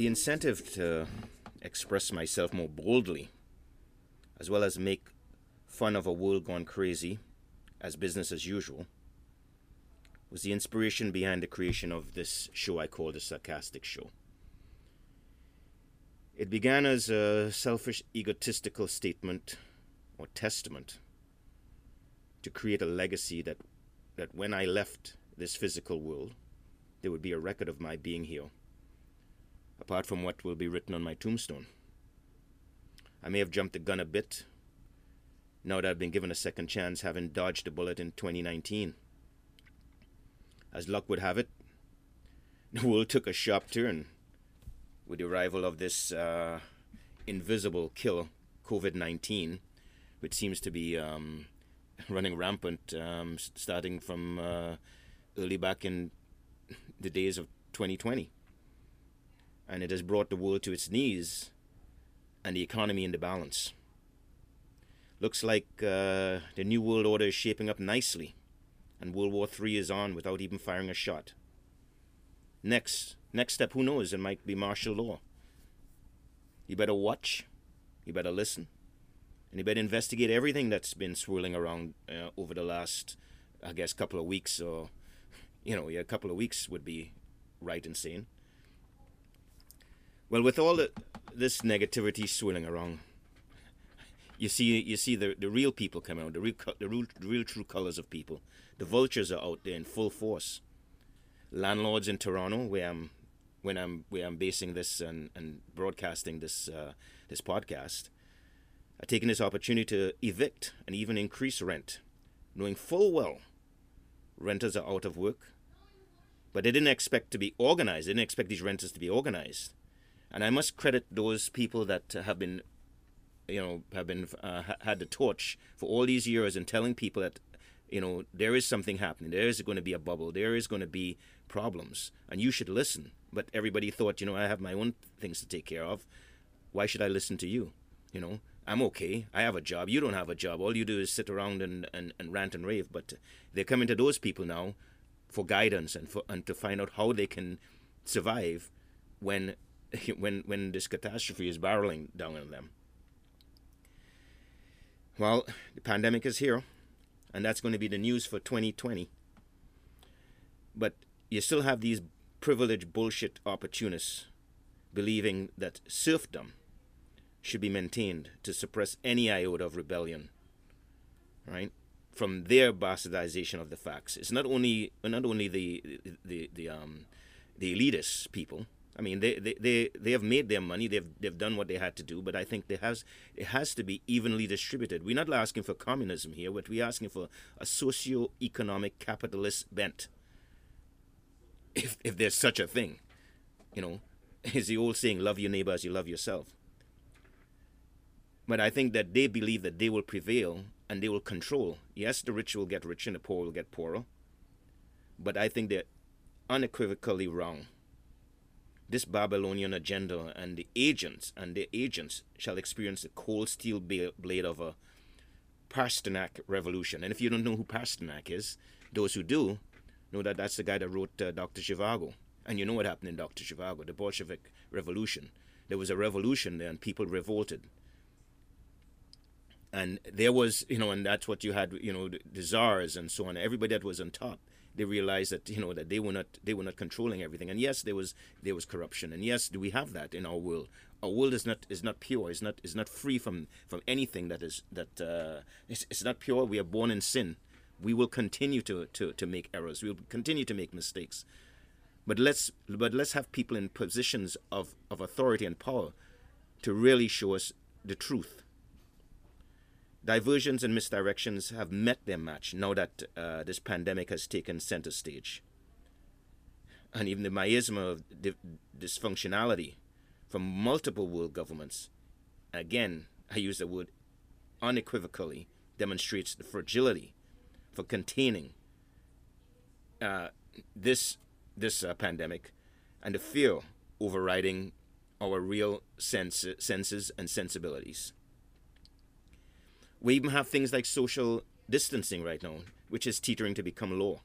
the incentive to express myself more boldly, as well as make fun of a world gone crazy as business as usual, was the inspiration behind the creation of this show I call the Sarcastic Show. It began as a selfish, egotistical statement or testament to create a legacy that, that when I left this physical world, there would be a record of my being here, apart from what will be written on my tombstone. I may have jumped the gun a bit now that I've been given a second chance, having dodged a bullet in 2019. As luck would have it, the world took a sharp turn with the arrival of this uh, invisible killer, COVID 19, which seems to be um, running rampant um, starting from uh, early back in the days of 2020. And it has brought the world to its knees and the economy into balance. Looks like uh, the New World Order is shaping up nicely, and World War III is on without even firing a shot. Next, next step, who knows? It might be martial law. You better watch, you better listen, and you better investigate everything that's been swirling around uh, over the last, I guess, couple of weeks, or, you know, yeah, a couple of weeks would be right and sane. Well, with all the, this negativity swirling around, you see you see the, the real people come out, the real the real, the real true colors of people. The vultures are out there in full force. Landlords in Toronto, where I'm when I'm where I'm basing this and, and broadcasting this uh, this podcast, are taking this opportunity to evict and even increase rent, knowing full well renters are out of work. But they didn't expect to be organized. They didn't expect these renters to be organized. And I must credit those people that have been you know have been uh, had the torch for all these years and telling people that you know there is something happening. There is going to be a bubble. There is going to be problems. And you should listen. But everybody thought you know i have my own things to take care of. Why should i listen to you? You know i'm okay. I have a job. You don't have a job. All you do is sit around and, and, and rant and rave. But they're coming to those people now for guidance and for and to find out how they can survive when when when this catastrophe is barreling down on them well, the pandemic is here, and that's going to be the news for 2020. But you still have these privileged bullshit opportunists believing that serfdom should be maintained to suppress any iota of rebellion, right? From their bastardization of the facts. It's not only not only the the the um the elitist people I mean, they, they, they, they have made their money. They've, they've done what they had to do. But I think there has, it has to be evenly distributed. We're not asking for communism here, but we're asking for a socio-economic capitalist bent. If, if there's such a thing, you know, is the old saying, love your neighbor as you love yourself. But I think that they believe that they will prevail and they will control. Yes, the rich will get richer and the poor will get poorer. But I think they're unequivocally wrong this Babylonian agenda and the agents and their agents shall experience the cold steel blade of a Pasternak revolution. And if you don't know who Pasternak is, those who do know that that's the guy that wrote uh, Dr. Zhivago. And you know what happened in Dr. Zhivago, the Bolshevik Revolution. There was a revolution there and people revolted. And there was, you know, and that's what you had, you know, the, the czars and so on. Everybody that was on top they realized that you know that they were not they were not controlling everything. And yes there was there was corruption. And yes do we have that in our world? Our world is not is not pure. Is not is not free from from anything that is that uh, it's, it's not pure. We are born in sin. We will continue to to to make errors. We will continue to make mistakes. But let's but let's have people in positions of of authority and power to really show us the truth Diversions and misdirections have met their match now that uh, this pandemic has taken center stage. And even the miasma of dysfunctionality from multiple world governments, again, I use the word unequivocally, demonstrates the fragility for containing uh, this this uh, pandemic and the fear overriding our real sense, senses and sensibilities. We even have things like social distancing right now, which is teetering to become law.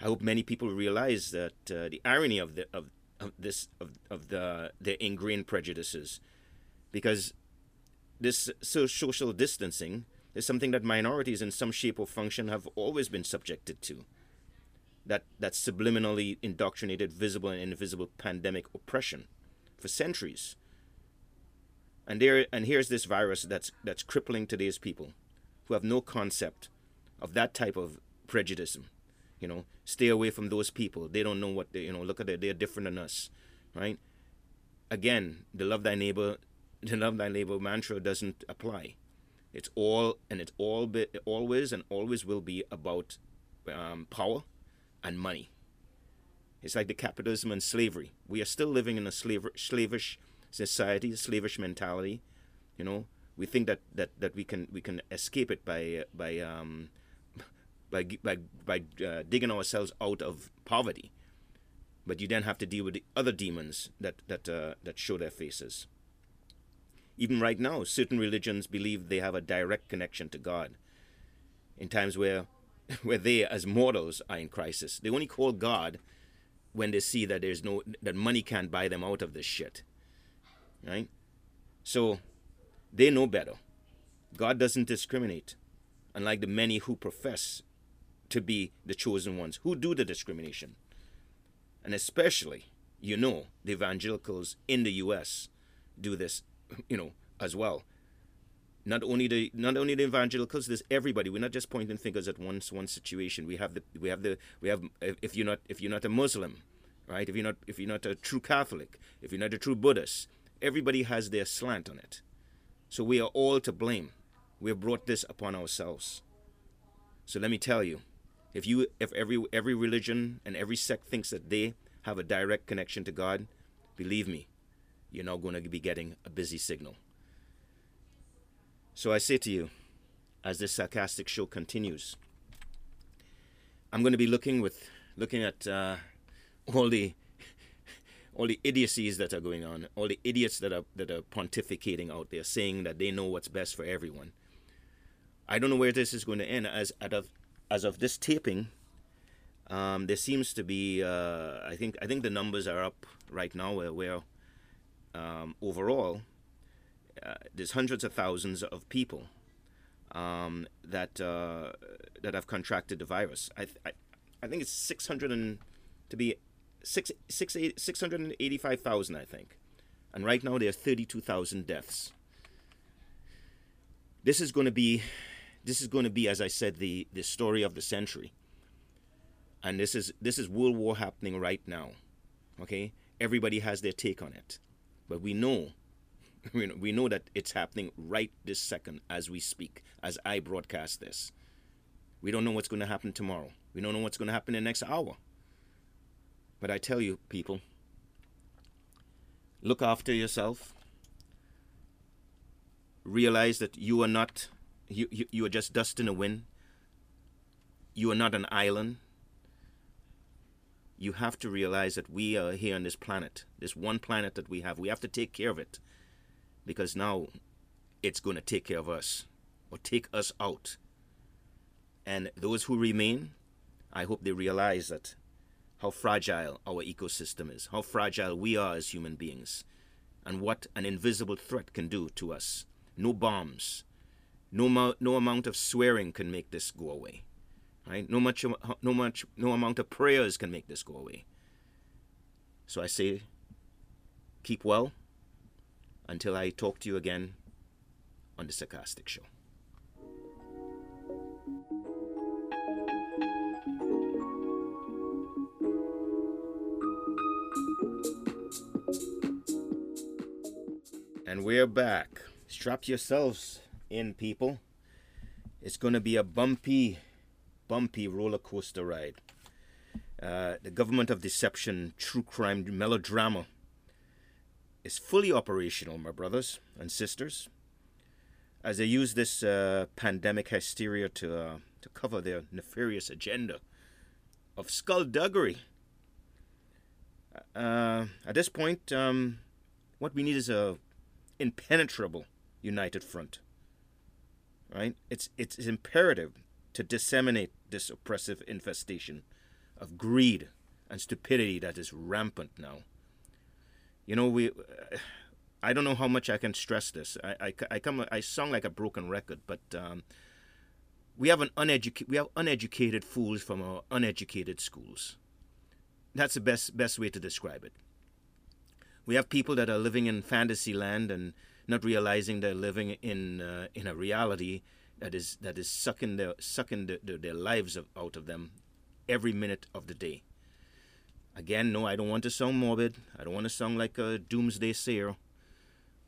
I hope many people realize that uh, the irony of, the, of, of this of, of the their ingrained prejudices, because this so social distancing is something that minorities in some shape or function have always been subjected to. That that subliminally indoctrinated visible and invisible pandemic oppression for centuries. And there and here's this virus that's that's crippling today's people who have no concept of that type of prejudice. You know, stay away from those people. They don't know what they you know, look at it, they're different than us. Right? Again, the love thy neighbor the love thy neighbor mantra doesn't apply. It's all and it's all be, always and always will be about um, power and money. It's like the capitalism and slavery. We are still living in a slaver, slavish society, a slavish mentality. You know, we think that, that, that we can we can escape it by by um, by by, by uh, digging ourselves out of poverty. But you then have to deal with the other demons that that uh, that show their faces. Even right now, certain religions believe they have a direct connection to God. In times where, where they, as mortals, are in crisis, they only call God when they see that there's no that money can't buy them out of this shit. Right? So they know better. God doesn't discriminate, unlike the many who profess to be the chosen ones who do the discrimination. And especially, you know, the evangelicals in the US do this you know, as well. Not only the not only the evangelicals, there's everybody. We're not just pointing fingers at one one situation. We have the we have the we have if you're not if you're not a Muslim, right? If you're not if you're not a true Catholic, if you're not a true Buddhist, everybody has their slant on it. So we are all to blame. We have brought this upon ourselves. So let me tell you, if you if every every religion and every sect thinks that they have a direct connection to God, believe me, you're now going to be getting a busy signal. So I say to you, as this sarcastic show continues, I'm going to be looking with looking at uh, all the all the idiocies that are going on, all the idiots that are that are pontificating out there, saying that they know what's best for everyone. I don't know where this is going to end. As of as of this taping, um, there seems to be. Uh, I think I think the numbers are up right now where, where um, overall, uh, there's hundreds of thousands of people um, that uh, that have contracted the virus. I, I, I think it's 600 and to be six, six, 685,000, I think. And right now there are 32,000 deaths. This is going to be this is going to be as I said the the story of the century. And this is this is world war happening right now. Okay? Everybody has their take on it. But we know, we know that it's happening right this second as we speak, as I broadcast this. We don't know what's going to happen tomorrow. We don't know what's going to happen in the next hour. But I tell you, people, look after yourself. Realize that you are not, you, you, you are just dust in the wind. You are not an island you have to realize that we are here on this planet, this one planet that we have. We have to take care of it because now it's going to take care of us or take us out. And those who remain, I hope they realize that how fragile our ecosystem is, how fragile we are as human beings, and what an invisible threat can do to us. No bombs, no, no amount of swearing can make this go away. Right? No much, no much, no amount of prayers can make this go away. So I say, keep well until I talk to you again on the Sarcastic Show. We're back. Strap yourselves in, people. It's going to be a bumpy bumpy roller coaster ride. Uh, the government of deception, true crime melodrama is fully operational, my brothers and sisters, as they use this uh, pandemic hysteria to, uh, to cover their nefarious agenda of skullduggery. Uh, at this point, um, what we need is a impenetrable united front. Right? It's it's imperative to disseminate this oppressive infestation of greed and stupidity that is rampant now. You know, we. I don't know how much I can stress this. I, I, I come I sound like a broken record, but um, we have an uneducated we have uneducated fools from our uneducated schools. That's the best best way to describe it. We have people that are living in fantasy land and not realizing they're living in uh, in a reality that is that is sucking their sucking the, the, their lives of, out of them every minute of the day. Again, no, I don't want to sound morbid. I don't want to sound like a doomsday sayer.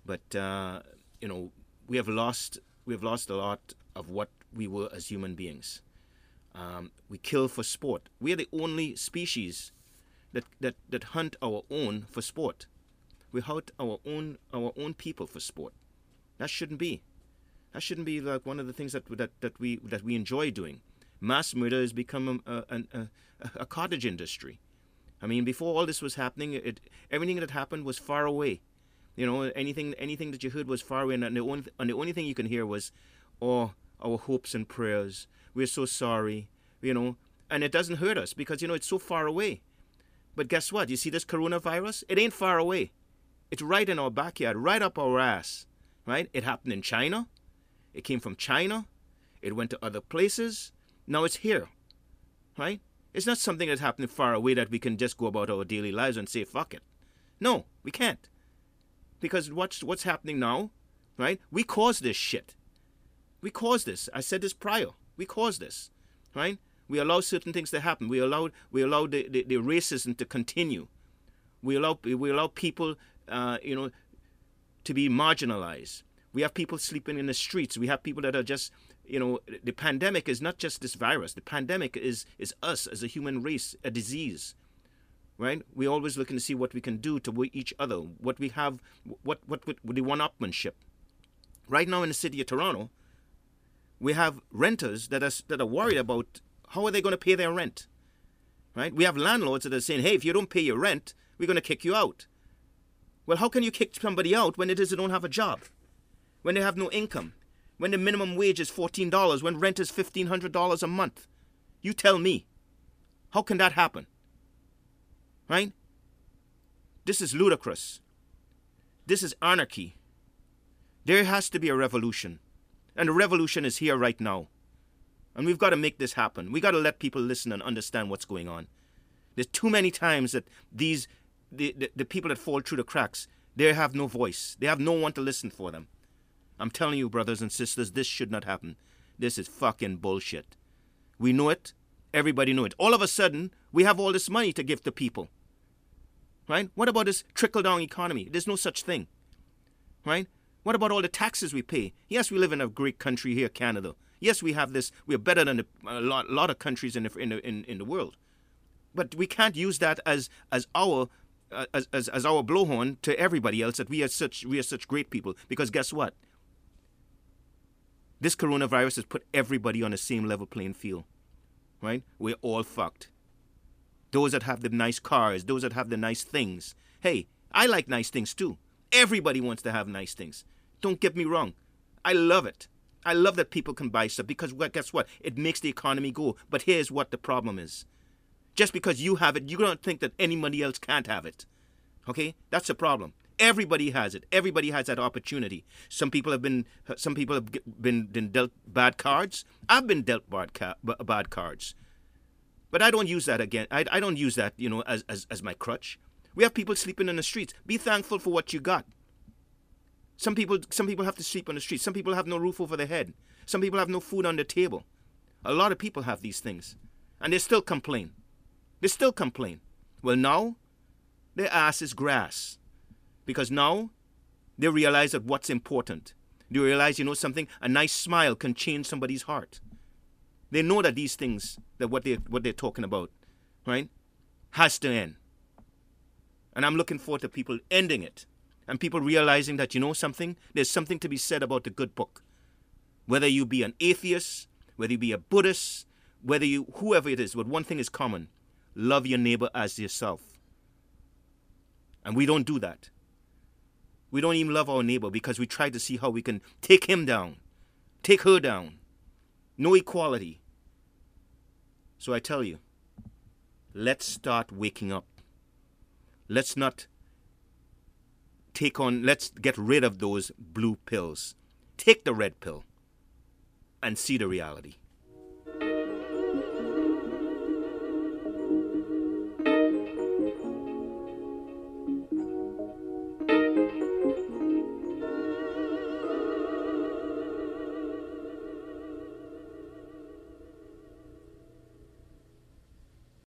But uh, you know, we have lost we have lost a lot of what we were as human beings. Um, we kill for sport. We are the only species that, that, that hunt our own for sport. We hurt our own our own people for sport. That shouldn't be. That shouldn't be like one of the things that that, that we that we enjoy doing. Mass murder has become a, a, a, a cottage industry. I mean, before all this was happening, it, everything that happened was far away. You know, anything anything that you heard was far away, and the only and the only thing you can hear was, "Oh, our hopes and prayers. We're so sorry." You know, and it doesn't hurt us because you know it's so far away. But guess what? You see this coronavirus? It ain't far away. It's right in our backyard, right up our ass. Right? It happened in China. It came from China. It went to other places. Now it's here. Right? It's not something that's happening far away that we can just go about our daily lives and say, fuck it. No, we can't because what's what's happening now, right? We caused this shit. We caused this. I said this prior. We caused this, right? We allow certain things to happen. We allowed we allowed the, the, the racism to continue. We allow we allow people, uh, you know, to be marginalized. We have people sleeping in the streets. We have people that are just, you know, the pandemic is not just this virus. The pandemic is is us as a human race, a disease right? We're always looking to see what we can do to each other, what we have, what what what the one-upmanship. Right now in the city of Toronto, we have renters that are that are worried about how are they going to pay their rent, right? We have landlords that are saying, hey, if you don't pay your rent, we're going to kick you out. Well, how can you kick somebody out when it is they don't have a job, when they have no income, when the minimum wage is fourteen dollars, when rent is fifteen hundred dollars a month? You tell me, how can that happen? Right? This is ludicrous. This is anarchy. There has to be a revolution. And the revolution is here right now. And we've got to make this happen. We've got to let people listen and understand what's going on. There's too many times that these the, the, the people that fall through the cracks, they have no voice. They have no one to listen for them. I'm telling you, brothers and sisters, this should not happen. This is fucking bullshit. We know it. Everybody knew it. All of a sudden, we have all this money to give to people. Right? What about this trickle down economy? There's no such thing. Right? What about all the taxes we pay? Yes, we live in a great country here, Canada. Yes, we have this. We're better than a lot, lot of countries in the, in, the, in, in the world. But we can't use that as, as our as, as, our blowhorn to everybody else that we are such we are such great people because guess what this coronavirus has put everybody on the same level playing field right we're all fucked those that have the nice cars, those that have the nice things. Hey, I like nice things too. Everybody wants to have nice things. Don't get me wrong. I love it. I love that people can buy stuff because guess what? It makes the economy go. But here's what the problem is. Just because you have it, you don't think that anybody else can't have it. Okay? That's the problem. Everybody has it. Everybody has that opportunity. Some people have been some people have been, been dealt bad cards. I've been dealt bad, bad cards. But I don't use that again. I, I don't use that, you know, as, as, as my crutch. We have people sleeping in the streets. Be thankful for what you got. Some people, some people have to sleep on the streets. Some people have no roof over their head. Some people have no food on the table. A lot of people have these things. And they still complain. They still complain. Well, now, their ass is grass. Because now, they realize that what's important. They realize, you know something? A nice smile can change somebody's heart. They know that these things, that what they what they're talking about, right, has to end. And I'm looking forward to people ending it. And people realizing that you know something, there's something to be said about the good book. Whether you be an atheist, whether you be a Buddhist, whether you whoever it is, but one thing is common. Love your neighbor as yourself. And we don't do that. We don't even love our neighbor because we try to see how we can take him down, take her down, no equality. So I tell you, let's start waking up. Let's not take on, let's get rid of those blue pills. Take the red pill and see the reality.